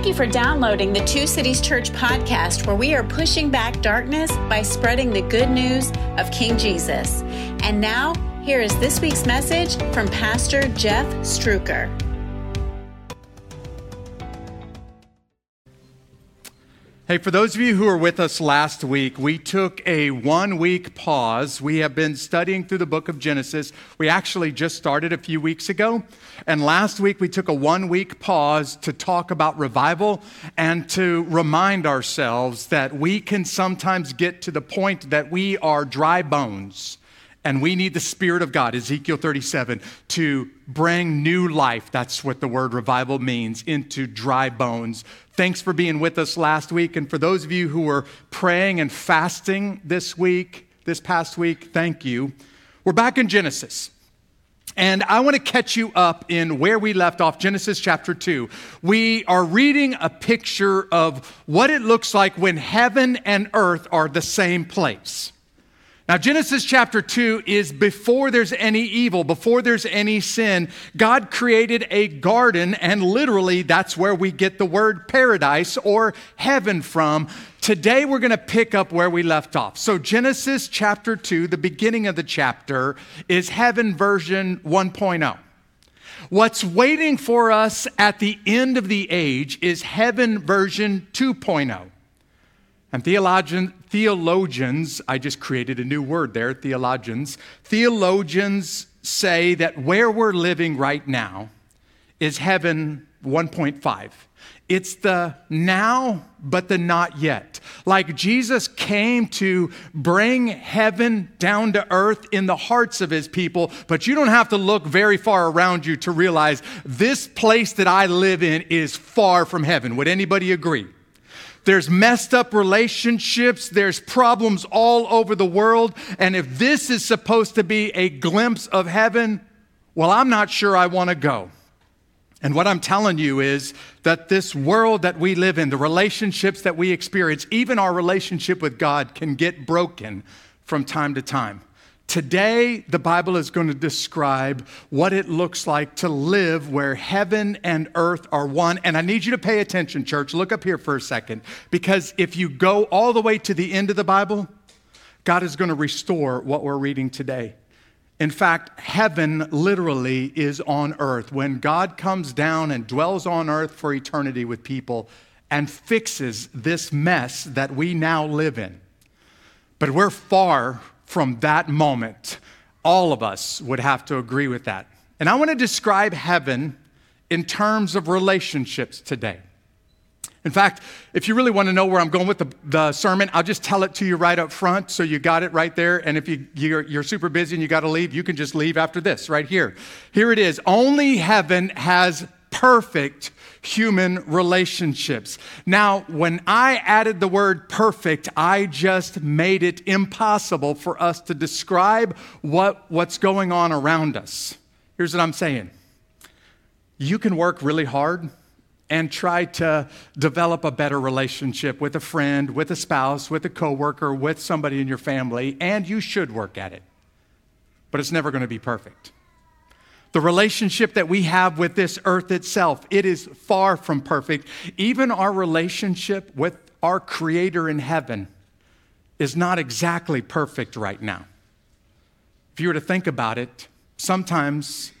Thank you for downloading the Two Cities Church podcast, where we are pushing back darkness by spreading the good news of King Jesus. And now, here is this week's message from Pastor Jeff Struecker. Hey, for those of you who were with us last week, we took a one week pause. We have been studying through the book of Genesis. We actually just started a few weeks ago. And last week we took a one week pause to talk about revival and to remind ourselves that we can sometimes get to the point that we are dry bones and we need the Spirit of God, Ezekiel 37, to bring new life. That's what the word revival means into dry bones. Thanks for being with us last week. And for those of you who were praying and fasting this week, this past week, thank you. We're back in Genesis. And I want to catch you up in where we left off, Genesis chapter 2. We are reading a picture of what it looks like when heaven and earth are the same place. Now, Genesis chapter 2 is before there's any evil, before there's any sin. God created a garden, and literally that's where we get the word paradise or heaven from. Today, we're going to pick up where we left off. So, Genesis chapter 2, the beginning of the chapter, is heaven version 1.0. What's waiting for us at the end of the age is heaven version 2.0. And theologian, theologians, I just created a new word there, theologians. Theologians say that where we're living right now is heaven 1.5. It's the now, but the not yet. Like Jesus came to bring heaven down to earth in the hearts of his people, but you don't have to look very far around you to realize this place that I live in is far from heaven. Would anybody agree? There's messed up relationships. There's problems all over the world. And if this is supposed to be a glimpse of heaven, well, I'm not sure I want to go. And what I'm telling you is that this world that we live in, the relationships that we experience, even our relationship with God can get broken from time to time. Today, the Bible is going to describe what it looks like to live where heaven and earth are one. And I need you to pay attention, church. Look up here for a second. Because if you go all the way to the end of the Bible, God is going to restore what we're reading today. In fact, heaven literally is on earth. When God comes down and dwells on earth for eternity with people and fixes this mess that we now live in. But we're far from that moment. All of us would have to agree with that. And I want to describe heaven in terms of relationships today. In fact, if you really want to know where I'm going with the, the, sermon, I'll just tell it to you right up front so you got it right there. And if you, you're, you're super busy and you got to leave, you can just leave after this right here. Here it is Only heaven has perfect human relationships. Now, when I added the word perfect, I just made it impossible for us to describe what, what's going on around us. Here's what I'm saying you can work really hard and try to develop a better relationship with a friend, with a spouse, with a coworker, with somebody in your family, and you should work at it. But it's never going to be perfect. The relationship that we have with this earth itself, it is far from perfect. Even our relationship with our Creator in heaven is not exactly perfect right now. If you were to think about it, sometimes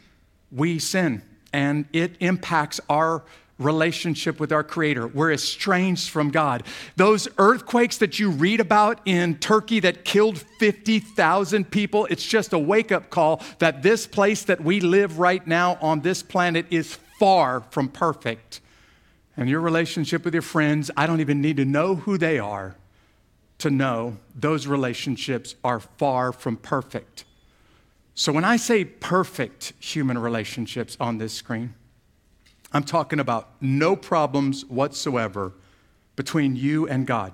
we sin and it impacts our relationship with our Creator. We're estranged from God. Those earthquakes that you read about in Turkey that killed 50,000 people, it's just a wake up call that this place that we live right now on this planet is far from perfect. And your relationship with your friends, I don't even need to know who they are to know those relationships are far from perfect. So when I say perfect human relationships on this screen, I'm talking about no problems whatsoever between you and God.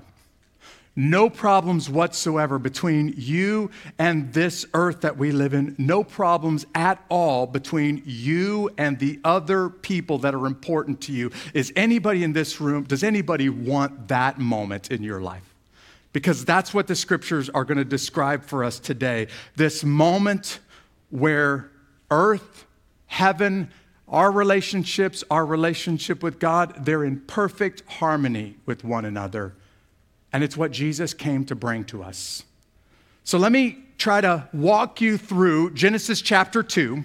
No problems whatsoever between you and this earth that we live in. No problems at all between you and the other people that are important to you. Is anybody in this room, does anybody want that moment in your life? Because that's what the scriptures are going to describe for us today. This moment where earth, heaven, our relationships, our relationship with God, they're in perfect harmony with one another. And it's what Jesus came to bring to us. So let me try to walk you through Genesis chapter 2.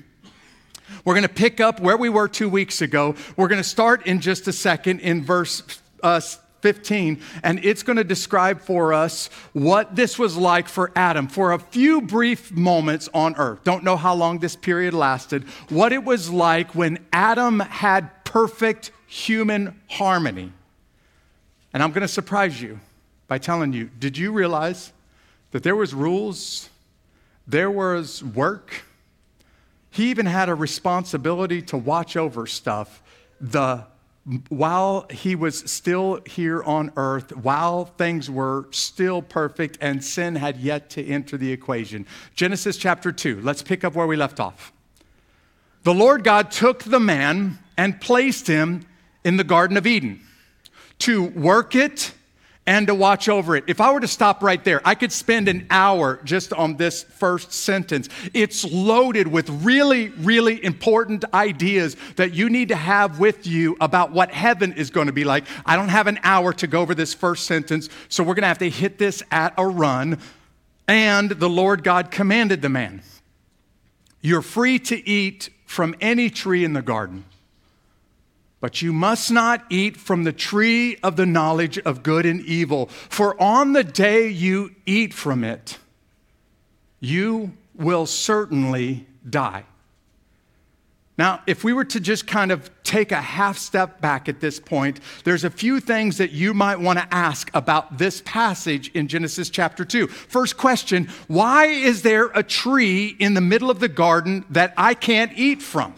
We're going to pick up where we were two weeks ago. We're going to start in just a second in verse uh, 15, and it's going to describe for us what this was like for Adam for a few brief moments on earth. Don't know how long this period lasted, what it was like when Adam had perfect human harmony. And I'm going to surprise you by telling you, did you realize that there was rules, there was work, he even had a responsibility to watch over stuff. The while he was still here on earth, while things were still perfect and sin had yet to enter the equation. Genesis chapter 2, let's pick up where we left off. The Lord God took the man and placed him in the Garden of Eden to work it and to watch over it. If I were to stop right there, I could spend an hour just on this first sentence. It's loaded with really, really important ideas that you need to have with you about what heaven is going to be like. I don't have an hour to go over this first sentence, so we're going to have to hit this at a run. And the Lord God commanded the man, You're free to eat from any tree in the garden but you must not eat from the tree of the knowledge of good and evil, for on the day you eat from it, you will certainly die. Now, if we were to just kind of take a half step back at this point, there's a few things that you might want to ask about this passage in Genesis chapter 2. First question Why is there a tree in the middle of the garden that I can't eat from?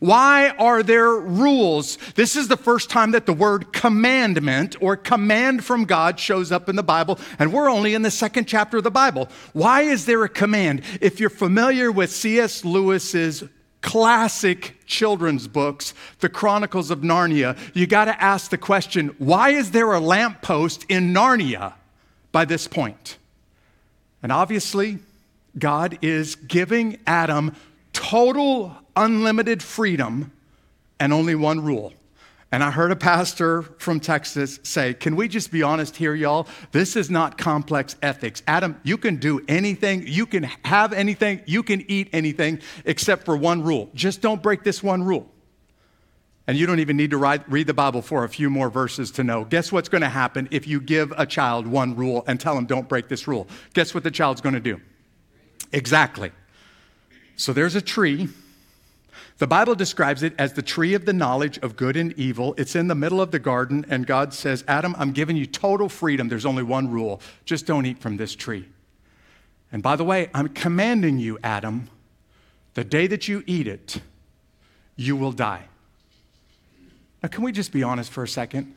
Why are there rules? This is the first time that the word commandment or command from God shows up in the Bible, and we're only in the second chapter of the Bible. Why is there a command? If you're familiar with C.S. Lewis's classic children's books, The Chronicles of Narnia, you got to ask the question why is there a lamppost in Narnia by this point? And obviously, God is giving Adam total unlimited freedom and only one rule. And I heard a pastor from Texas say, Can we just be honest here, y'all? This is not complex ethics. Adam, you can do anything, you can have anything, you can eat anything, except for one rule. Just don't break this one rule. And you don't even need to read the Bible for a few more verses to know. Guess what's going to happen if you give a child one rule and tell him, Don't break this rule? Guess what the child's going to do? Exactly. So there's a tree the Bible describes it as the tree of the knowledge of good and evil. It's in the middle of the garden, and God says, Adam, I'm giving you total freedom. There's only one rule just don't eat from this tree. And by the way, I'm commanding you, Adam, the day that you eat it, you will die. Now, can we just be honest for a second?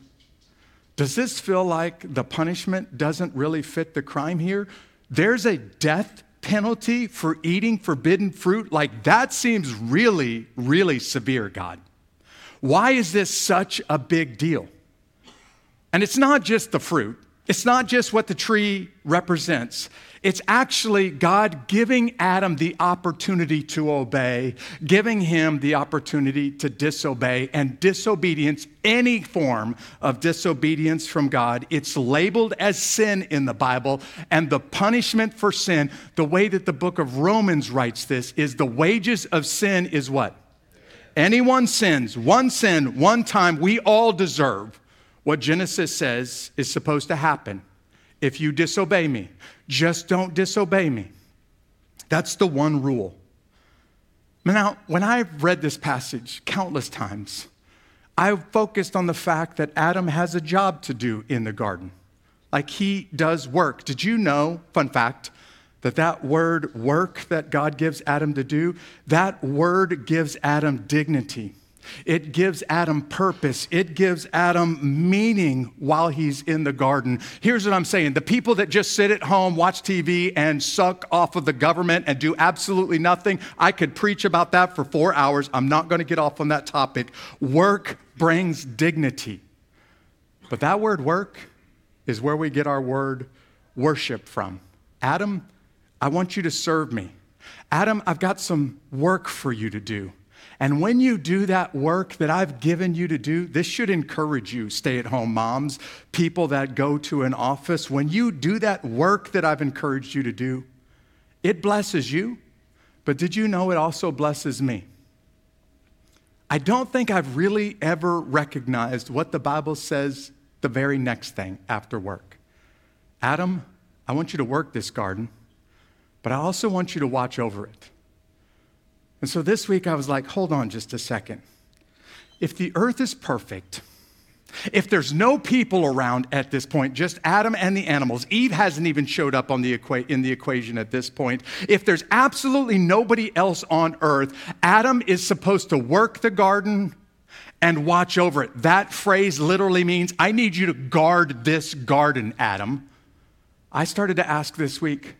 Does this feel like the punishment doesn't really fit the crime here? There's a death penalty for eating forbidden fruit? Like, that seems really, really severe, God. Why is this such a big deal? And it's not just the fruit, it's not just what the tree represents. It's actually God giving Adam the opportunity to obey, giving him the opportunity to disobey, and disobedience, any form of disobedience from God, it's labeled as sin in the Bible. And the punishment for sin, the way that the book of Romans writes this, is the wages of sin is what? Anyone sins, one sin, one time, we all deserve what Genesis says is supposed to happen if you disobey me. Just don't disobey me. That's the one rule. Now, when I've read this passage countless times, I've focused on the fact that Adam has a job to do in the garden. Like he does work. Did you know, fun fact, that that word work that God gives Adam to do, that word gives Adam dignity. It gives Adam purpose. It gives Adam meaning while he's in the garden. Here's what I'm saying the people that just sit at home, watch TV, and suck off of the government and do absolutely nothing, I could preach about that for four hours. I'm not going to get off on that topic. Work brings dignity. But that word work is where we get our word worship from. Adam, I want you to serve me. Adam, I've got some work for you to do. And when you do that work that I've given you to do, this should encourage you, stay at home moms, people that go to an office. When you do that work that I've encouraged you to do, it blesses you. But did you know it also blesses me? I don't think I've really ever recognized what the Bible says the very next thing after work. Adam, I want you to work this garden, but I also want you to watch over it. And so this week I was like, hold on just a second. If the earth is perfect, if there's no people around at this point, just Adam and the animals, Eve hasn't even showed up on the equa- in the equation at this point. If there's absolutely nobody else on earth, Adam is supposed to work the garden and watch over it. That phrase literally means, I need you to guard this garden, Adam. I started to ask this week,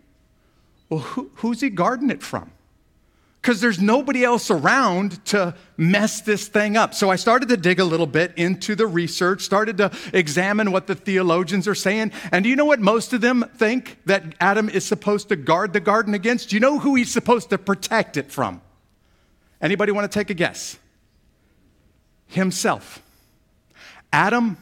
well, who, who's he guarding it from? Because there's nobody else around to mess this thing up. So I started to dig a little bit into the research, started to examine what the theologians are saying. And do you know what most of them think that Adam is supposed to guard the garden against? Do you know who he's supposed to protect it from? Anybody want to take a guess? Himself. Adam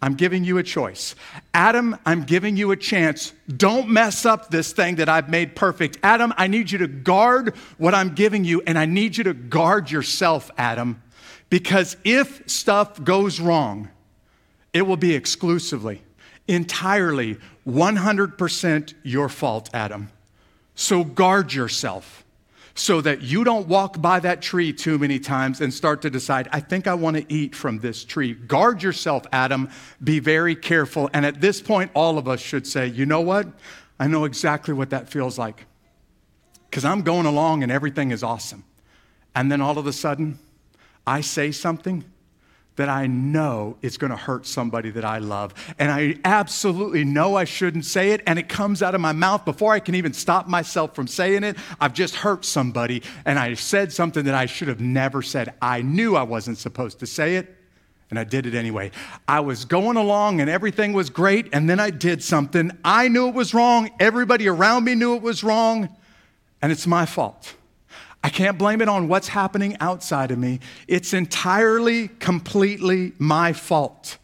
I'm giving you a choice. Adam, I'm giving you a chance. Don't mess up this thing that I've made perfect. Adam, I need you to guard what I'm giving you, and I need you to guard yourself, Adam, because if stuff goes wrong, it will be exclusively, entirely, 100% your fault, Adam. So guard yourself so that you don't walk by that tree too many times and start to decide, I think I want to eat from this tree. Guard yourself, Adam. Be very careful. And at this point, all of us should say, you know what? I know exactly what that feels like. Because I'm going along and everything is awesome. And then all of a sudden, I say something that I know is going to hurt somebody that I love. And I absolutely know I shouldn't say it, and it comes out of my mouth before I can even stop myself from saying it. I've just hurt somebody, and I said something that I should have never said. I knew I wasn't supposed to say it, and I did it anyway. I was going along, and everything was great, and then I did something. I knew it was wrong. Everybody around me knew it was wrong, and it's my fault. I can't blame it on what's happening outside of me. It's entirely, completely my fault.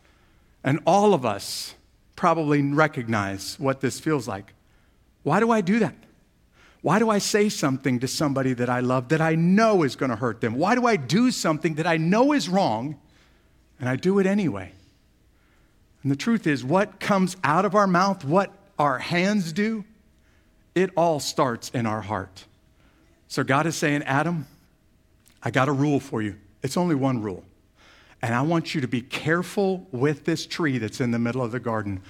And all of us probably recognize what this feels like. Why do I do that? Why do I say something to somebody that I love that I know is going to hurt them? Why do I do something that I know is wrong and I do it anyway? And the truth is, what comes out of our mouth, what our hands do, it all starts in our heart. So God is saying, Adam, I got a rule for you. It's only one rule. And I want you to be careful with this tree that's in the middle of the garden.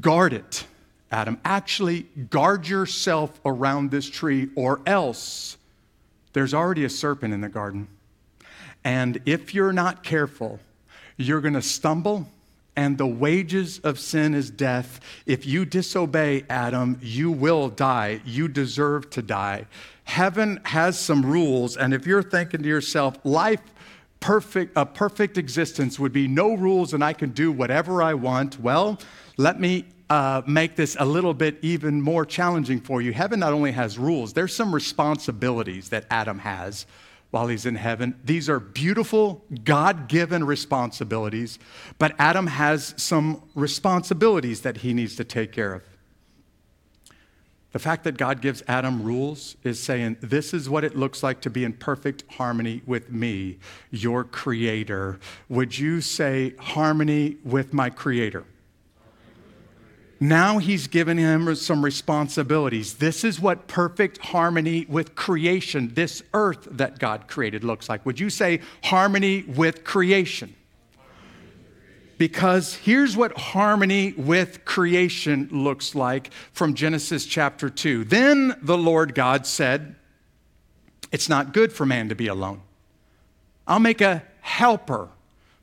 Guard it, Adam. Actually, guard yourself around this tree, or else there's already a serpent in the garden. And if you're not careful, you're going to stumble, and the wages of sin is death. If you disobey Adam, you will die. You deserve to die heaven has some rules, and if you're thinking to yourself, life perfect a perfect existence would be no rules and I can do whatever I want. Well, let me uh, make this a little bit even more challenging for you. Heaven not only has rules, there's some responsibilities that Adam has while he's in heaven. These are beautiful, God given responsibilities, but Adam has some responsibilities that he needs to take care of. The fact that God gives Adam rules is saying, This is what it looks like to be in perfect harmony with me, your creator. Would you say harmony with my creator? Now he's given him some responsibilities. This is what perfect harmony with creation, this earth that God created, looks like. Would you say harmony with creation? because here's what harmony with creation looks like from Genesis chapter 2. Then the Lord God said, It's not good for man to be alone. I'll make a helper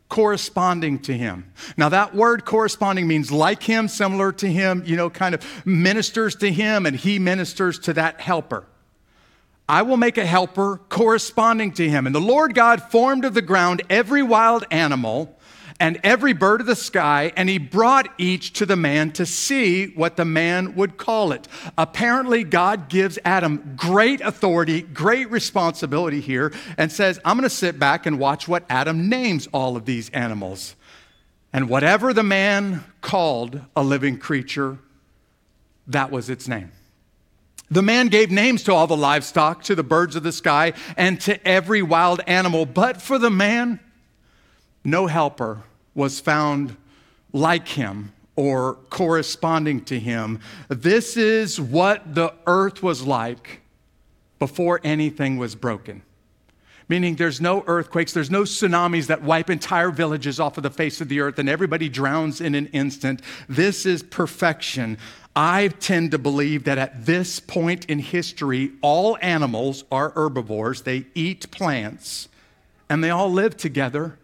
corresponding to him. Now, that word corresponding means like him, similar to him, you know, kind of ministers to him, and he ministers to that helper. I will make a helper corresponding to him. And the Lord God formed of the ground every wild animal and every bird of the sky, and he brought each to the man to see what the man would call it. Apparently, God gives Adam great authority, great responsibility here, and says, I'm going to sit back and watch what Adam names all of these animals. And whatever the man called a living creature, that was its name. The man gave names to all the livestock, to the birds of the sky, and to every wild animal. But for the man, no helper was found like him or corresponding to him. This is what the earth was like before anything was broken. Meaning, there's no earthquakes, there's no tsunamis that wipe entire villages off of the face of the earth and everybody drowns in an instant. This is perfection. I tend to believe that at this point in history, all animals are herbivores. They eat plants and they all live together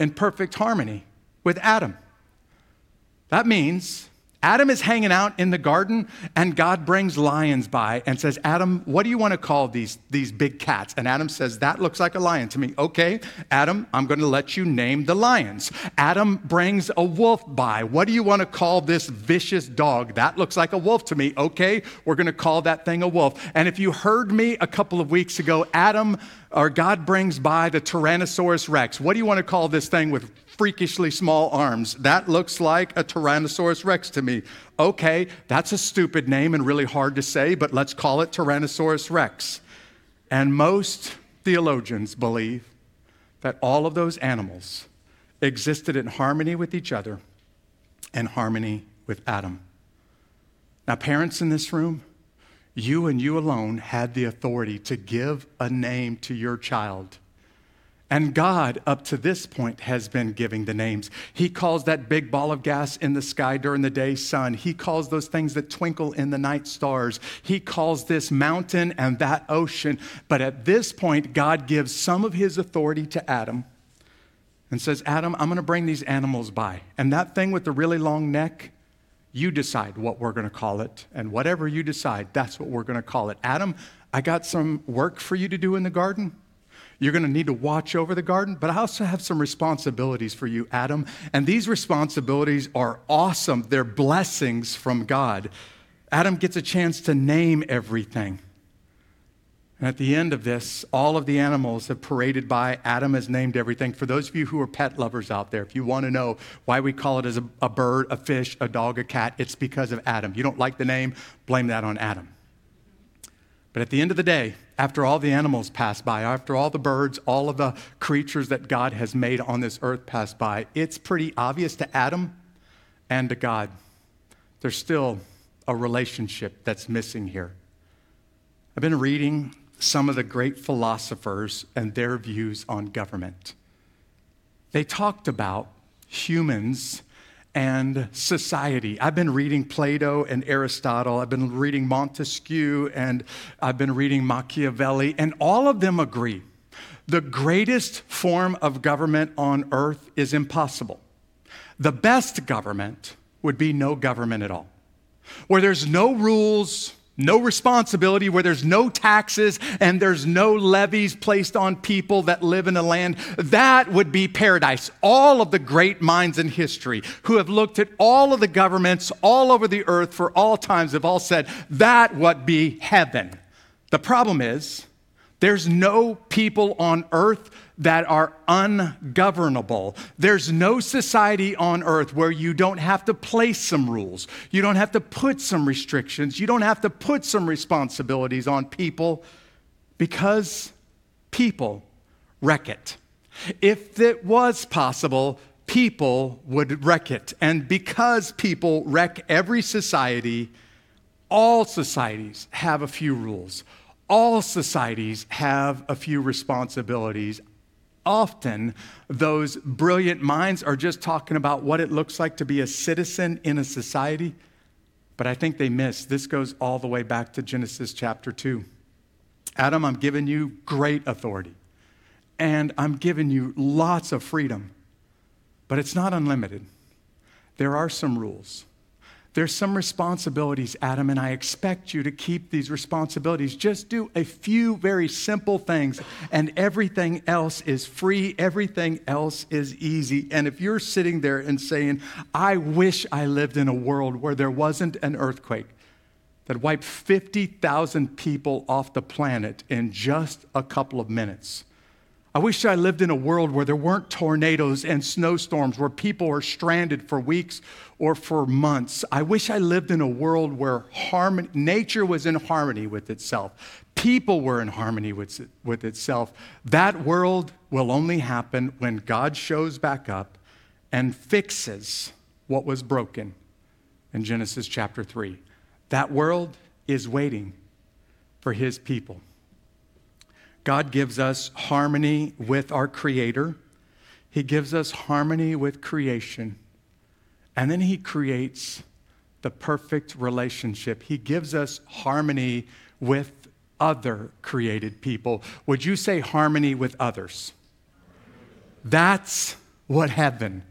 in perfect harmony with Adam. That means Adam is hanging out in the garden, and God brings lions by and says, Adam, what do you want to call these, these big cats? And Adam says, That looks like a lion to me. Okay, Adam, I'm going to let you name the lions. Adam brings a wolf by. What do you want to call this vicious dog? That looks like a wolf to me. Okay, we're going to call that thing a wolf. And if you heard me a couple of weeks ago, Adam or God brings by the Tyrannosaurus Rex. What do you want to call this thing with freakishly small arms? That looks like a Tyrannosaurus Rex to me. Okay, that's a stupid name and really hard to say, but let's call it Tyrannosaurus Rex. And most theologians believe that all of those animals existed in harmony with each other and harmony with Adam. Now, parents in this room, you and you alone had the authority to give a name to your child. And God, up to this point, has been giving the names. He calls that big ball of gas in the sky during the day sun. He calls those things that twinkle in the night stars. He calls this mountain and that ocean. But at this point, God gives some of his authority to Adam and says, Adam, I'm going to bring these animals by. And that thing with the really long neck, you decide what we're going to call it. And whatever you decide, that's what we're going to call it. Adam, I got some work for you to do in the garden. You're going to need to watch over the garden, but I also have some responsibilities for you, Adam. And these responsibilities are awesome. They're blessings from God. Adam gets a chance to name everything. And at the end of this, all of the animals have paraded by. Adam has named everything. For those of you who are pet lovers out there, if you want to know why we call it as a, a bird, a fish, a dog, a cat, it's because of Adam. You don't like the name, blame that on Adam. But at the end of the day, after all the animals pass by, after all the birds, all of the creatures that God has made on this earth pass by, it's pretty obvious to Adam and to God. There's still a relationship that's missing here. I've been reading some of the great philosophers and their views on government. They talked about humans and society. I've been reading Plato and Aristotle, I've been reading Montesquieu, and I've been reading Machiavelli, and all of them agree the greatest form of government on earth is impossible. The best government would be no government at all, where there's no rules, no responsibility, where there's no taxes and there's no levies placed on people that live in a land, that would be paradise. All of the great minds in history who have looked at all of the governments all over the earth for all times have all said that would be heaven. The problem is, there's no people on earth that are ungovernable. There's no society on earth where you don't have to place some rules. You don't have to put some restrictions. You don't have to put some responsibilities on people because people wreck it. If it was possible, people would wreck it. And because people wreck every society, all societies have a few rules. All societies have a few responsibilities often those brilliant minds are just talking about what it looks like to be a citizen in a society. But I think they miss. This goes all the way back to Genesis chapter 2. Adam, I'm giving you great authority, and I'm giving you lots of freedom, but it's not unlimited. There are some rules. There's some responsibilities, Adam, and I expect you to keep these responsibilities. Just do a few very simple things, and everything else is free, everything else is easy. And if you're sitting there and saying, I wish I lived in a world where there wasn't an earthquake that wiped 50,000 people off the planet in just a couple of minutes I wish I lived in a world where there weren't tornadoes and snowstorms, where people are stranded for weeks or for months. I wish I lived in a world where harmony, nature was in harmony with itself, people were in harmony with, with itself. That world will only happen when God shows back up and fixes what was broken in Genesis chapter 3. That world is waiting for his people. God gives us harmony with our Creator, He gives us harmony with creation, and then He creates the perfect relationship. He gives us harmony with other created people. Would you say harmony with others? That's what heaven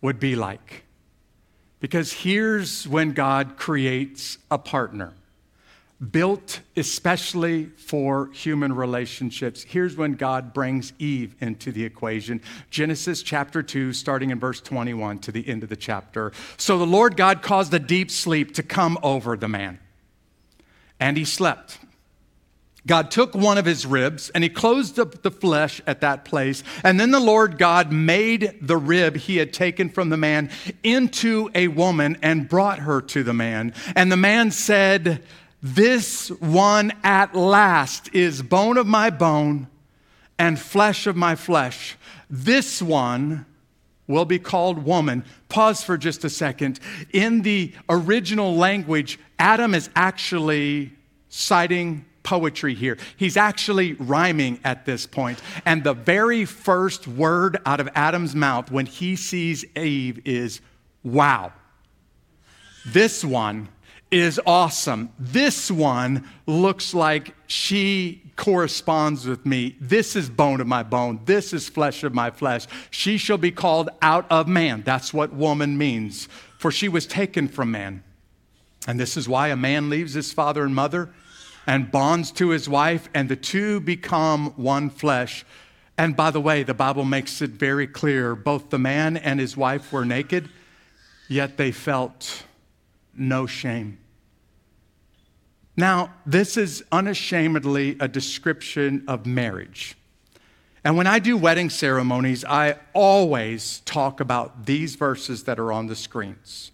would be like. Because here's when God creates a partner built especially for human relationships. Here's when God brings Eve into the equation Genesis chapter 2, starting in verse 21 to the end of the chapter. So the Lord God caused a deep sleep to come over the man, and he slept. God took one of his ribs and he closed up the flesh at that place. And then the Lord God made the rib he had taken from the man into a woman and brought her to the man. And the man said, this one at last is bone of my bone and flesh of my flesh. This one will be called woman. Pause for just a second. In the original language, Adam is actually citing poetry here. He's actually rhyming at this point. And the very first word out of Adam's mouth when he sees Eve is, wow. This one is awesome. This one looks like she corresponds with me. This is bone of my bone. This is flesh of my flesh. She shall be called out of man. That's what woman means, for she was taken from man. And this is why a man leaves his father and mother and bonds to his wife, and the two become one flesh. And by the way, the Bible makes it very clear both the man and his wife were naked, yet they felt no shame. Now, this is unashamedly a description of marriage. And when I do wedding ceremonies, I always talk about these verses that are on the screens.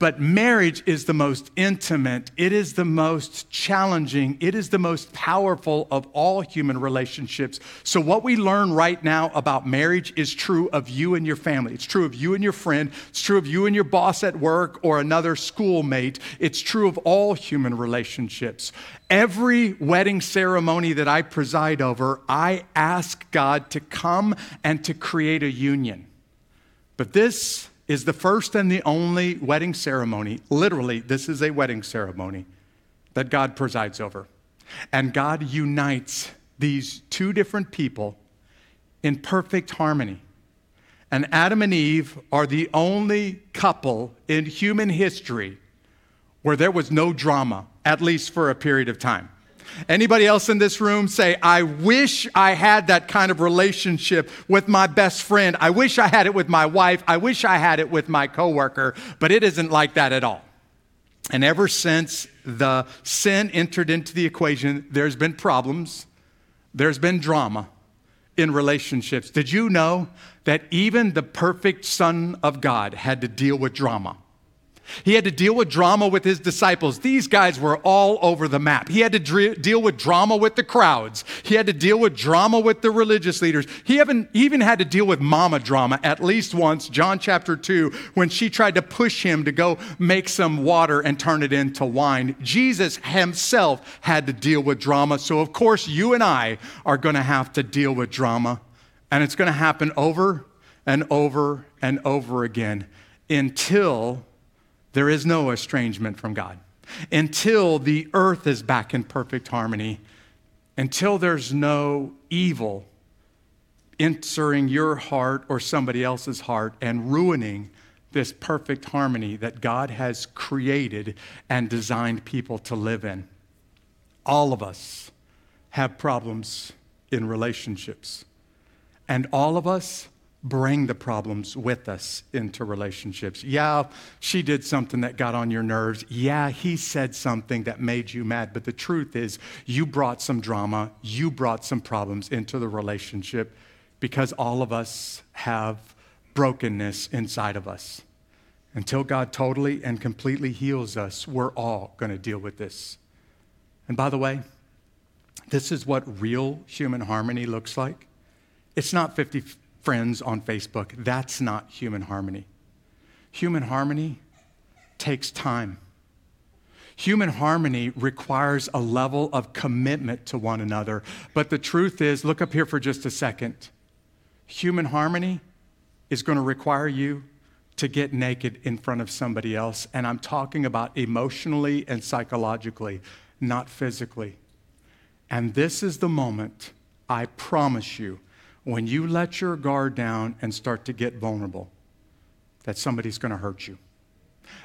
But marriage is the most intimate, it is the most challenging, it is the most powerful of all human relationships. So, what we learn right now about marriage is true of you and your family. It's true of you and your friend. It's true of you and your boss at work or another schoolmate. It's true of all human relationships. Every wedding ceremony that I preside over, I ask God to come and to create a union. But this is the first and the only wedding ceremony. Literally, this is a wedding ceremony that God presides over. And God unites these two different people in perfect harmony. And Adam and Eve are the only couple in human history where there was no drama, at least for a period of time. Anybody else in this room say, I wish I had that kind of relationship with my best friend. I wish I had it with my wife. I wish I had it with my coworker, but it isn't like that at all. And ever since the sin entered into the equation, there's been problems, there's been drama in relationships. Did you know that even the perfect Son of God had to deal with drama? He had to deal with drama with his disciples. These guys were all over the map. He had to deal with drama with the crowds. He had to deal with drama with the religious leaders. He even, even had to deal with mama drama at least once, John chapter 2, when she tried to push him to go make some water and turn it into wine. Jesus himself had to deal with drama. So, of course, you and I are going to have to deal with drama. And it's going to happen over and over and over again until there is no estrangement from God. Until the earth is back in perfect harmony, until there's no evil entering your heart or somebody else's heart and ruining this perfect harmony that God has created and designed people to live in. All of us have problems in relationships, and all of us bring the problems with us into relationships. Yeah, she did something that got on your nerves. Yeah, he said something that made you mad. But the truth is, you brought some drama, you brought some problems into the relationship because all of us have brokenness inside of us. Until God totally and completely heals us, we're all going to deal with this. And by the way, this is what real human harmony looks like. It's not 50 friends on Facebook. That's not human harmony. Human harmony takes time. Human harmony requires a level of commitment to one another. But the truth is, look up here for just a second. Human harmony is going to require you to get naked in front of somebody else. And I'm talking about emotionally and psychologically, not physically. And this is the moment, I promise you, when you let your guard down and start to get vulnerable, that somebody's going to hurt you.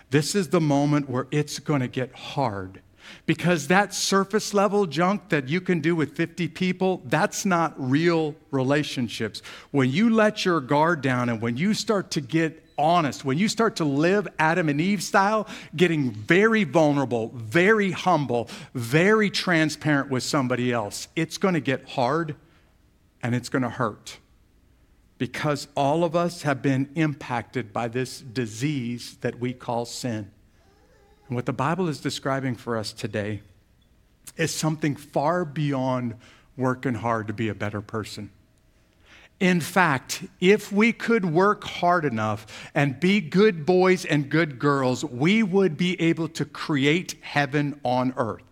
This is the moment where it's going to get hard because that surface level junk that you can do with 50 people, that's not real relationships. When you let your guard down and when you start to get honest, when you start to live Adam and Eve style, getting very vulnerable, very humble, very transparent with somebody else, it's going to get hard and it's going to hurt because all of us have been impacted by this disease that we call sin. And what the Bible is describing for us today is something far beyond working hard to be a better person. In fact, if we could work hard enough and be good boys and good girls, we would be able to create heaven on earth.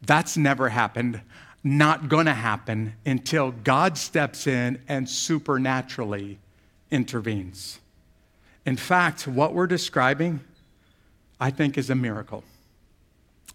That's never happened, not gonna happen until God steps in and supernaturally intervenes. In fact, what we're describing, I think, is a miracle.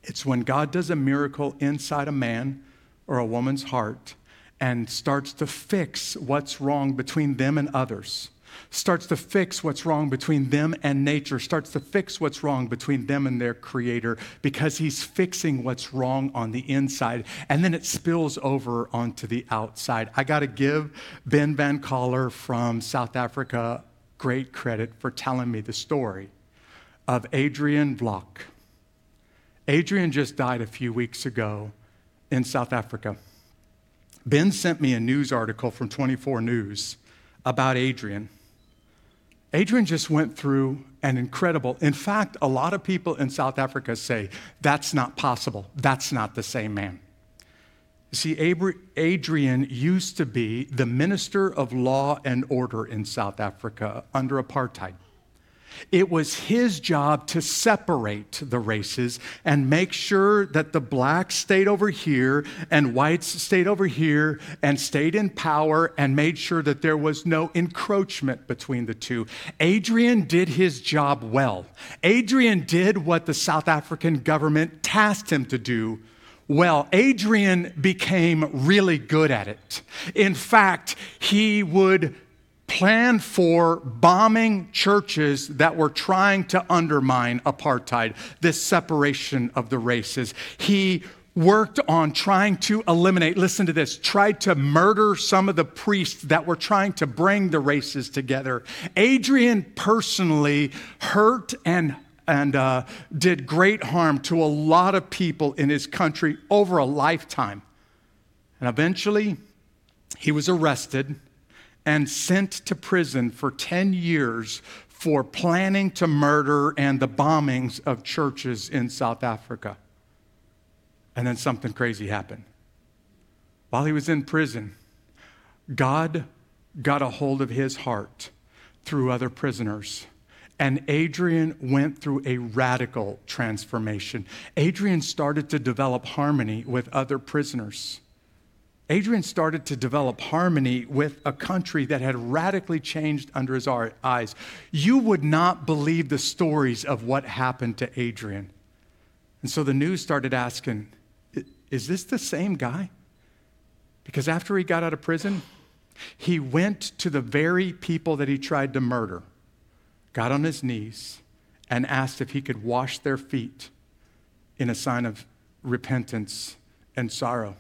It's when God does a miracle inside a man or a woman's heart and starts to fix what's wrong between them and others, starts to fix what's wrong between them and nature, starts to fix what's wrong between them and their creator because he's fixing what's wrong on the inside. And then it spills over onto the outside. I got to give Ben Van Coller from South Africa great credit for telling me the story of Adrian Vlok. Adrian just died a few weeks ago in South Africa. Ben sent me a news article from 24 News about Adrian. Adrian just went through an incredible, in fact, a lot of people in South Africa say that's not possible. That's not the same man. See, Adrian used to be the minister of law and order in South Africa under apartheid. It was his job to separate the races and make sure that the blacks stayed over here and whites stayed over here and stayed in power and made sure that there was no encroachment between the two. Adrian did his job well. Adrian did what the South African government tasked him to do well, Adrian became really good at it. In fact, he would plan for bombing churches that were trying to undermine apartheid, this separation of the races. He worked on trying to eliminate, listen to this, tried to murder some of the priests that were trying to bring the races together. Adrian personally hurt and and uh, did great harm to a lot of people in his country over a lifetime. And eventually, he was arrested and sent to prison for 10 years for planning to murder and the bombings of churches in South Africa. And then something crazy happened. While he was in prison, God got a hold of his heart through other prisoners. And Adrian went through a radical transformation. Adrian started to develop harmony with other prisoners. Adrian started to develop harmony with a country that had radically changed under his eyes. You would not believe the stories of what happened to Adrian. And so the news started asking, is this the same guy? Because after he got out of prison, he went to the very people that he tried to murder got on his knees, and asked if he could wash their feet in a sign of repentance and sorrow.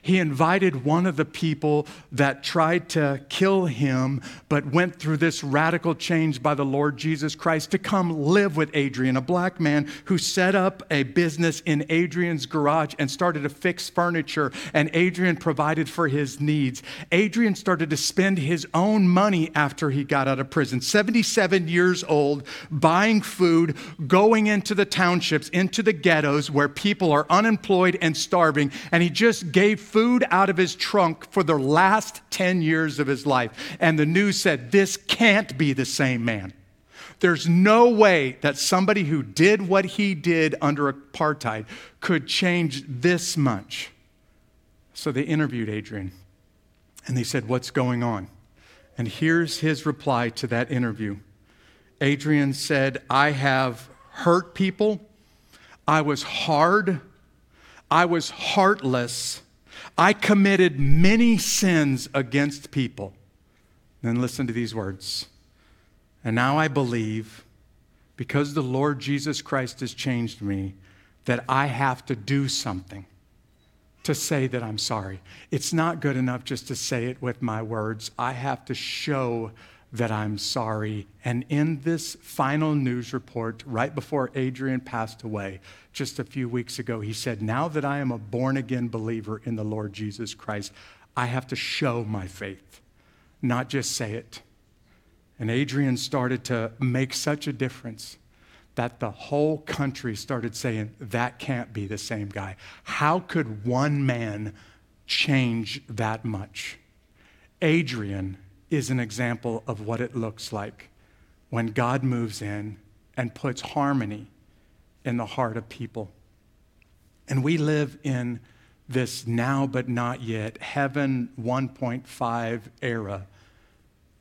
He invited one of the people that tried to kill him, but went through this radical change by the Lord Jesus Christ to come live with Adrian, a black man who set up a business in Adrian's garage and started to fix furniture, and Adrian provided for his needs. Adrian started to spend his own money after he got out of prison, 77 years old, buying food, going into the townships, into the ghettos where people are unemployed and starving, and he just gave food out of his trunk for the last 10 years of his life. And the news said, This can't be the same man. There's no way that somebody who did what he did under apartheid could change this much. So they interviewed Adrian and they said, What's going on? And here's his reply to that interview Adrian said, I have hurt people, I was hard, I was heartless, I committed many sins against people. Then listen to these words. And now I believe, because the Lord Jesus Christ has changed me, that I have to do something to say that I'm sorry. It's not good enough just to say it with my words. I have to show that I'm sorry. And in this final news report, right before Adrian passed away, just a few weeks ago, he said, Now that I am a born again believer in the Lord Jesus Christ, I have to show my faith, not just say it. And Adrian started to make such a difference that the whole country started saying, That can't be the same guy. How could one man change that much? Adrian is an example of what it looks like when God moves in and puts harmony in the heart of people. And we live in this now but not yet, heaven 1.5 era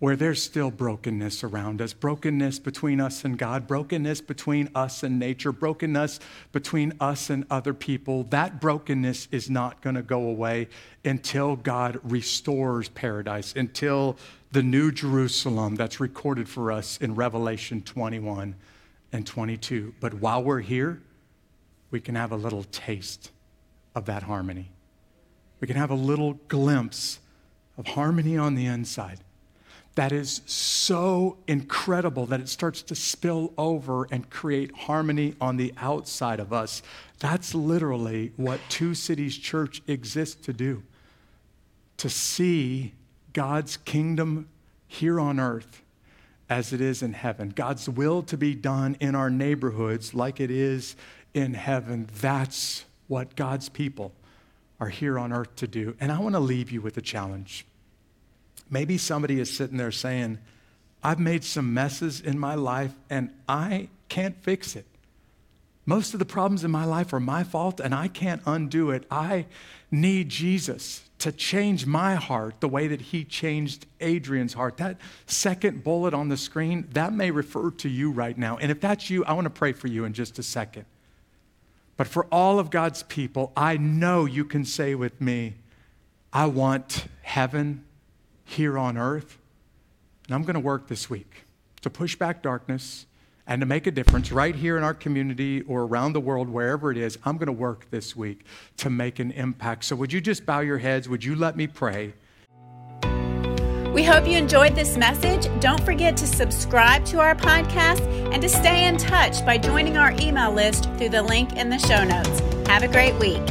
where there's still brokenness around us brokenness between us and God, brokenness between us and nature, brokenness between us and other people. That brokenness is not going to go away until God restores paradise, until the new Jerusalem that's recorded for us in Revelation 21 and 22. But while we're here, we can have a little taste of that harmony. We can have a little glimpse of harmony on the inside that is so incredible that it starts to spill over and create harmony on the outside of us. That's literally what Two Cities Church exists to do to see God's kingdom here on earth as it is in heaven, God's will to be done in our neighborhoods like it is in heaven. That's what God's people are here on earth to do. And I want to leave you with a challenge. Maybe somebody is sitting there saying, I've made some messes in my life and I can't fix it. Most of the problems in my life are my fault and I can't undo it. I need Jesus to change my heart the way that he changed Adrian's heart. That second bullet on the screen, that may refer to you right now. And if that's you, I want to pray for you in just a second. But for all of God's people, I know you can say with me, I want heaven here on earth. And I'm going to work this week to push back darkness and to make a difference right here in our community or around the world, wherever it is. I'm going to work this week to make an impact. So, would you just bow your heads? Would you let me pray? We hope you enjoyed this message. Don't forget to subscribe to our podcast and to stay in touch by joining our email list through the link in the show notes. Have a great week.